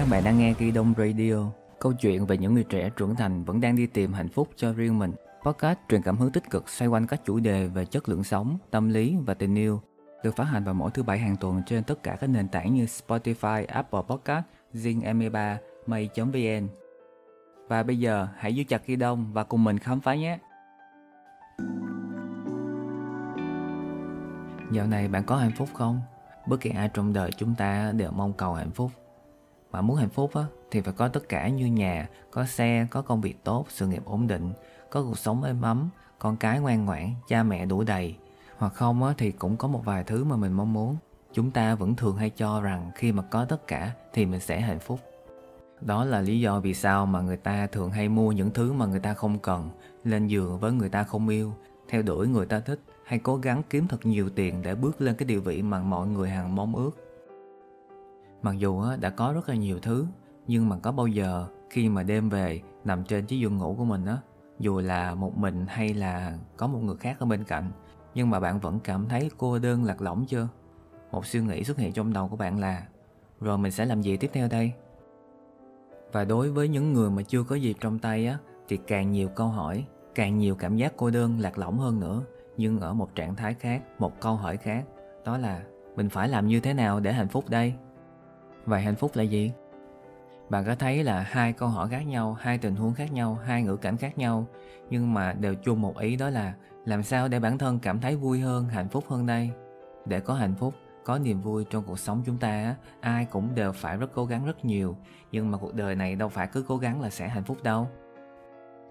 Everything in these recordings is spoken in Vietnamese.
Các bạn đang nghe Ghi Đông Radio, câu chuyện về những người trẻ trưởng thành vẫn đang đi tìm hạnh phúc cho riêng mình. Podcast truyền cảm hứng tích cực xoay quanh các chủ đề về chất lượng sống, tâm lý và tình yêu. Được phát hành vào mỗi thứ bảy hàng tuần trên tất cả các nền tảng như Spotify, Apple Podcast, Zing M3, May.vn. Và bây giờ hãy giữ chặt Ghi Đông và cùng mình khám phá nhé! Dạo này bạn có hạnh phúc không? Bất kỳ ai trong đời chúng ta đều mong cầu hạnh phúc mà muốn hạnh phúc á, thì phải có tất cả như nhà, có xe, có công việc tốt, sự nghiệp ổn định Có cuộc sống êm ấm, con cái ngoan ngoãn, cha mẹ đủ đầy. Hoặc không á, thì cũng có một vài thứ mà mình mong muốn. Chúng ta vẫn thường hay cho rằng khi mà có tất cả thì mình sẽ hạnh phúc. Đó là lý do vì sao mà người ta thường hay mua những thứ mà người ta không cần lên giường với người ta không yêu. Theo đuổi người ta thích hay cố gắng kiếm thật nhiều tiền để bước lên cái địa vị mà mọi người hàng mong ước. Mặc dù đã có rất là nhiều thứ, nhưng mà có bao giờ khi mà đêm về nằm trên chiếc giường ngủ của mình á, dù là một mình hay là có một người khác ở bên cạnh, nhưng mà bạn vẫn cảm thấy cô đơn lạc lõng chưa? Một suy nghĩ xuất hiện trong đầu của bạn là rồi mình sẽ làm gì tiếp theo đây? Và đối với những người mà chưa có gì trong tay á, thì càng nhiều câu hỏi, càng nhiều cảm giác cô đơn lạc lõng hơn nữa nhưng ở một trạng thái khác một câu hỏi khác đó là mình phải làm như thế nào để hạnh phúc đây vậy hạnh phúc là gì? Bạn có thấy là hai câu hỏi khác nhau, hai tình huống khác nhau, hai ngữ cảnh khác nhau, nhưng mà đều chung một ý đó là làm sao để bản thân cảm thấy vui hơn, hạnh phúc hơn đây? Để có hạnh phúc, có niềm vui trong cuộc sống chúng ta ai cũng đều phải rất cố gắng rất nhiều, nhưng mà cuộc đời này đâu phải cứ cố gắng là sẽ hạnh phúc đâu.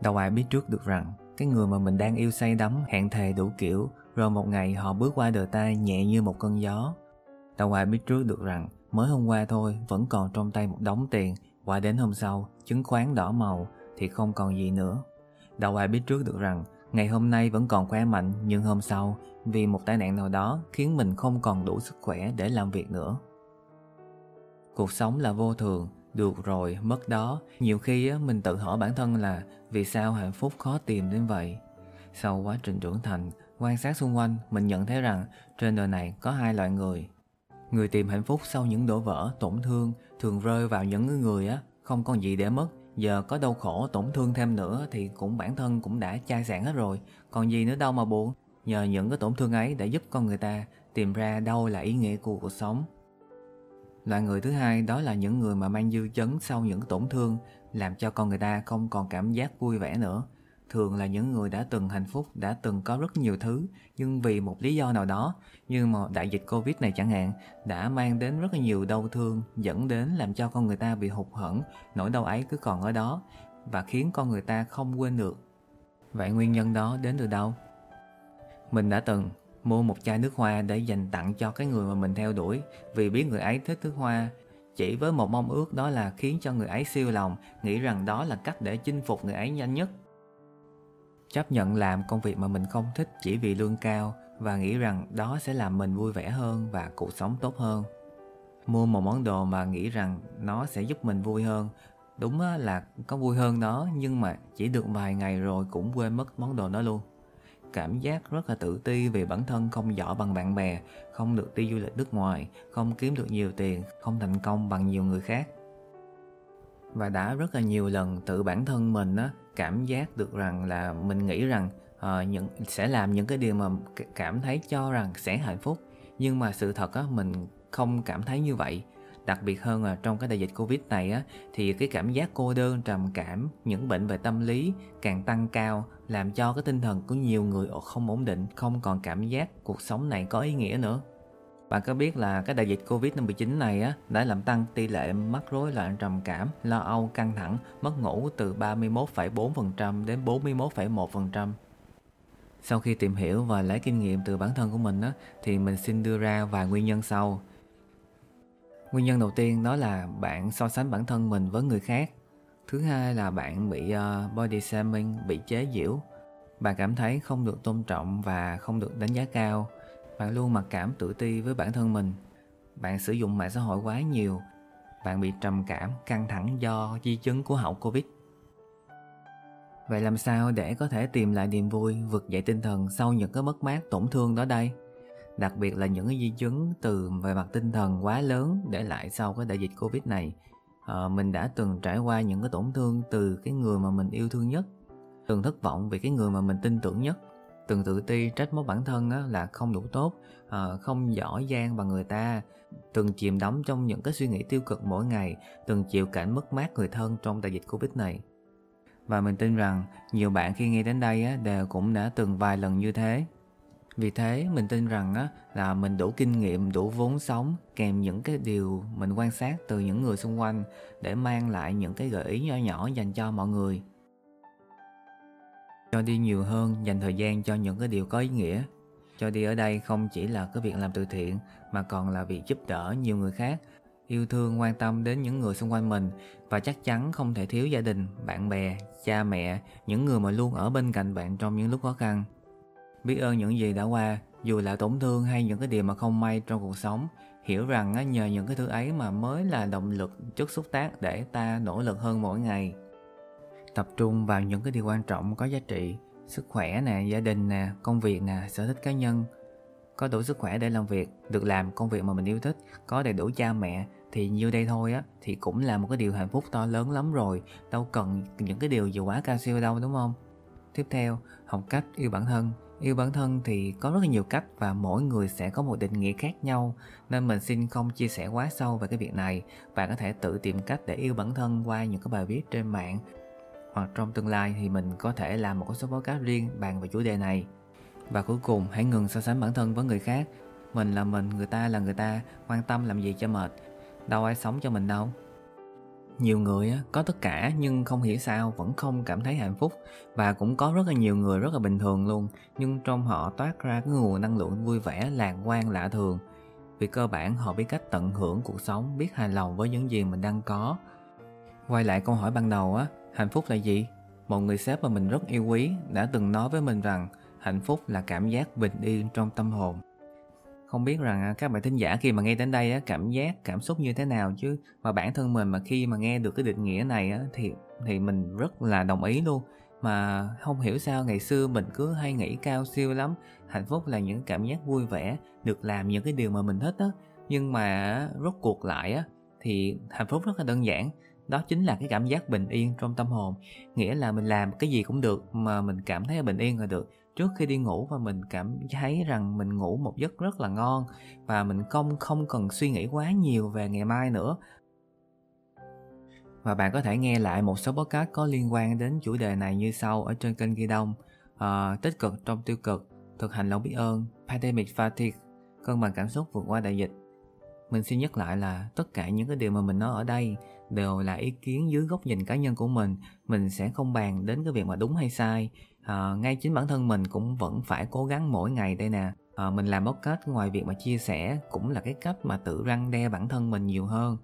Đâu ai biết trước được rằng, cái người mà mình đang yêu say đắm, hẹn thề đủ kiểu, rồi một ngày họ bước qua đời ta nhẹ như một cơn gió. Đâu ai biết trước được rằng mới hôm qua thôi, vẫn còn trong tay một đống tiền. Qua đến hôm sau, chứng khoán đỏ màu thì không còn gì nữa. Đâu ai biết trước được rằng, ngày hôm nay vẫn còn khỏe mạnh, nhưng hôm sau, vì một tai nạn nào đó khiến mình không còn đủ sức khỏe để làm việc nữa. Cuộc sống là vô thường, được rồi, mất đó. Nhiều khi mình tự hỏi bản thân là vì sao hạnh phúc khó tìm đến vậy. Sau quá trình trưởng thành, quan sát xung quanh, mình nhận thấy rằng trên đời này có hai loại người người tìm hạnh phúc sau những đổ vỡ, tổn thương thường rơi vào những người á, không còn gì để mất. Giờ có đau khổ, tổn thương thêm nữa thì cũng bản thân cũng đã chai sạn hết rồi. Còn gì nữa đâu mà buồn. Nhờ những cái tổn thương ấy đã giúp con người ta tìm ra đâu là ý nghĩa của cuộc sống. Loại người thứ hai đó là những người mà mang dư chấn sau những tổn thương, làm cho con người ta không còn cảm giác vui vẻ nữa. Thường là những người đã từng hạnh phúc, đã từng có rất nhiều thứ nhưng vì một lý do nào đó như mà đại dịch Covid này chẳng hạn đã mang đến rất là nhiều đau thương dẫn đến làm cho con người ta bị hụt hẫng, nỗi đau ấy cứ còn ở đó và khiến con người ta không quên được. Vậy nguyên nhân đó đến từ đâu? Mình đã từng mua một chai nước hoa để dành tặng cho cái người mà mình theo đuổi vì biết người ấy thích nước hoa chỉ với một mong ước đó là khiến cho người ấy siêu lòng nghĩ rằng đó là cách để chinh phục người ấy nhanh nhất chấp nhận làm công việc mà mình không thích chỉ vì lương cao và nghĩ rằng đó sẽ làm mình vui vẻ hơn và cuộc sống tốt hơn. Mua một món đồ mà nghĩ rằng nó sẽ giúp mình vui hơn. Đúng là có vui hơn đó nhưng mà chỉ được vài ngày rồi cũng quên mất món đồ đó luôn. Cảm giác rất là tự ti vì bản thân không giỏi bằng bạn bè, không được đi du lịch nước ngoài, không kiếm được nhiều tiền, không thành công bằng nhiều người khác. Và đã rất là nhiều lần tự bản thân mình á cảm giác được rằng là mình nghĩ rằng uh, những sẽ làm những cái điều mà cảm thấy cho rằng sẽ hạnh phúc, nhưng mà sự thật á mình không cảm thấy như vậy. Đặc biệt hơn là trong cái đại dịch covid này á thì cái cảm giác cô đơn trầm cảm những bệnh về tâm lý càng tăng cao làm cho cái tinh thần của nhiều người không ổn định không còn cảm giác cuộc sống này có ý nghĩa nữa bạn có biết là cái đại dịch Covid-19 này á, đã làm tăng tỷ lệ mắc rối loạn trầm cảm, lo âu, căng thẳng, mất ngủ từ 31,4% đến 41,1%. Sau khi tìm hiểu và lấy kinh nghiệm từ bản thân của mình á, thì mình xin đưa ra vài nguyên nhân sau. Nguyên nhân đầu tiên đó là bạn so sánh bản thân mình với người khác. Thứ hai là bạn bị uh, body shaming, bị chế giễu. Bạn cảm thấy không được tôn trọng và không được đánh giá cao. Bạn luôn mặc cảm tự ti với bản thân mình. Bạn sử dụng mạng xã hội quá nhiều. Bạn bị trầm cảm, căng thẳng do di chứng của hậu Covid. Vậy làm sao để có thể tìm lại niềm vui, vực dậy tinh thần sau những cái mất mát tổn thương đó đây? đặc biệt là những cái di chứng từ về mặt tinh thần quá lớn để lại sau cái đại dịch covid này À, mình đã từng trải qua những cái tổn thương từ cái người mà mình yêu thương nhất từng thất vọng vì cái người mà mình tin tưởng nhất từng tự ti trách móc bản thân á, là không đủ tốt à, không giỏi giang bằng người ta. Từng chìm đắm trong những cái suy nghĩ tiêu cực mỗi ngày từng chịu cảnh mất mát người thân trong đại dịch covid này. Và mình tin rằng nhiều bạn khi nghe đến đây á, đều cũng đã từng vài lần như thế. Vì thế mình tin rằng á, là mình đủ kinh nghiệm đủ vốn sống kèm những cái điều mình quan sát từ những người xung quanh để mang lại những cái gợi ý nhỏ nhỏ dành cho mọi người cho đi nhiều hơn, dành thời gian cho những cái điều có ý nghĩa. Cho đi ở đây không chỉ là cái việc làm từ thiện, mà còn là việc giúp đỡ nhiều người khác. Yêu thương, quan tâm đến những người xung quanh mình, và chắc chắn không thể thiếu gia đình, bạn bè, cha mẹ, những người mà luôn ở bên cạnh bạn trong những lúc khó khăn. Biết ơn những gì đã qua, dù là tổn thương hay những cái điều mà không may trong cuộc sống, hiểu rằng nhờ những cái thứ ấy mà mới là động lực, chất xúc tác để ta nỗ lực hơn mỗi ngày tập trung vào những cái điều quan trọng có giá trị, sức khỏe nè, gia đình nè, công việc nè, sở thích cá nhân. Có đủ sức khỏe để làm việc, được làm công việc mà mình yêu thích, có đầy đủ cha mẹ thì như đây thôi á, thì cũng là một cái điều hạnh phúc to lớn lắm rồi. Đâu cần những cái điều gì quá cao siêu đâu, đúng không? Tiếp theo, học cách yêu bản thân. Yêu bản thân thì có rất là nhiều cách và mỗi người sẽ có một định nghĩa khác nhau, nên mình xin không chia sẻ quá sâu về cái việc này. Bạn có thể tự tìm cách để yêu bản thân qua những cái bài viết trên mạng hoặc trong tương lai thì mình có thể làm một số podcast riêng bàn về chủ đề này. Và cuối cùng, hãy ngừng so sánh bản thân với người khác. Mình là mình, người ta là người ta, quan tâm làm gì cho mệt. Đâu ai sống cho mình đâu. Nhiều người có tất cả nhưng không hiểu sao vẫn không cảm thấy hạnh phúc. Và cũng có rất là nhiều người rất là bình thường luôn, nhưng trong họ toát ra cái nguồn năng lượng vui vẻ, lạc quan, lạ thường. Vì cơ bản họ biết cách tận hưởng cuộc sống, biết hài lòng với những gì mình đang có. Quay lại câu hỏi ban đầu á hạnh phúc là gì? Một người sếp mà mình rất yêu quý đã từng nói với mình rằng hạnh phúc là cảm giác bình yên trong tâm hồn. Không biết rằng à, các bạn thính giả khi mà nghe đến đây cảm giác, cảm xúc như thế nào chứ? Mà bản thân mình mà khi mà nghe được cái định nghĩa này thì thì mình rất là đồng ý luôn. Mà không hiểu sao ngày xưa mình cứ hay nghĩ cao siêu lắm. Hạnh phúc là những cảm giác vui vẻ, được làm những cái điều mà mình thích á. Nhưng mà rốt cuộc lại á, thì hạnh phúc rất là đơn giản đó chính là cái cảm giác bình yên trong tâm hồn. Nghĩa là mình làm cái gì cũng được mà mình cảm thấy bình yên là được. Trước khi đi ngủ và mình cảm thấy rằng mình ngủ một giấc rất là ngon và mình không không cần suy nghĩ quá nhiều về ngày mai nữa. Và bạn có thể nghe lại một số podcast có liên quan đến chủ đề này như sau ở trên kênh ghi đông. Uh, tích cực trong tiêu cực thực hành lòng biết ơn pandemic fatigue cân bằng cảm xúc vượt qua đại dịch. Mình xin nhắc lại là tất cả những cái điều mà mình nói ở đây đều là ý kiến dưới góc nhìn cá nhân của mình mình sẽ không bàn đến cái việc mà đúng hay sai. À, ngay chính bản thân mình cũng vẫn phải cố gắng mỗi ngày đây nè. À, mình làm podcast ngoài việc mà chia sẻ cũng là cái cách mà tự răng đe bản thân mình nhiều hơn.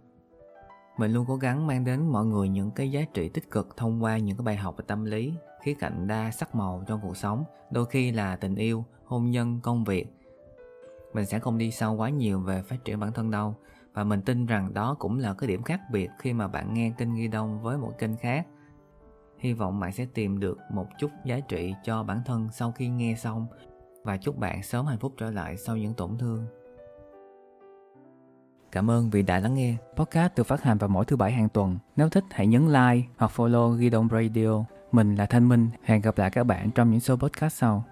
Mình luôn cố gắng mang đến mọi người những cái giá trị tích cực thông qua những cái bài học về tâm lý khía cạnh đa sắc màu trong cuộc sống đôi khi là tình yêu hôn nhân công việc. Mình sẽ không đi sâu quá nhiều về phát triển bản thân đâu và mình tin rằng đó cũng là cái điểm khác biệt khi mà bạn nghe kênh ghi đông với một kênh khác hy vọng bạn sẽ tìm được một chút giá trị cho bản thân sau khi nghe xong và chúc bạn sớm hạnh phúc trở lại sau những tổn thương Cảm ơn vì đã lắng nghe. Podcast được phát hành vào mỗi thứ bảy hàng tuần. Nếu thích, hãy nhấn like hoặc follow Ghi Đông Radio. Mình là Thanh Minh. Hẹn gặp lại các bạn trong những số podcast sau.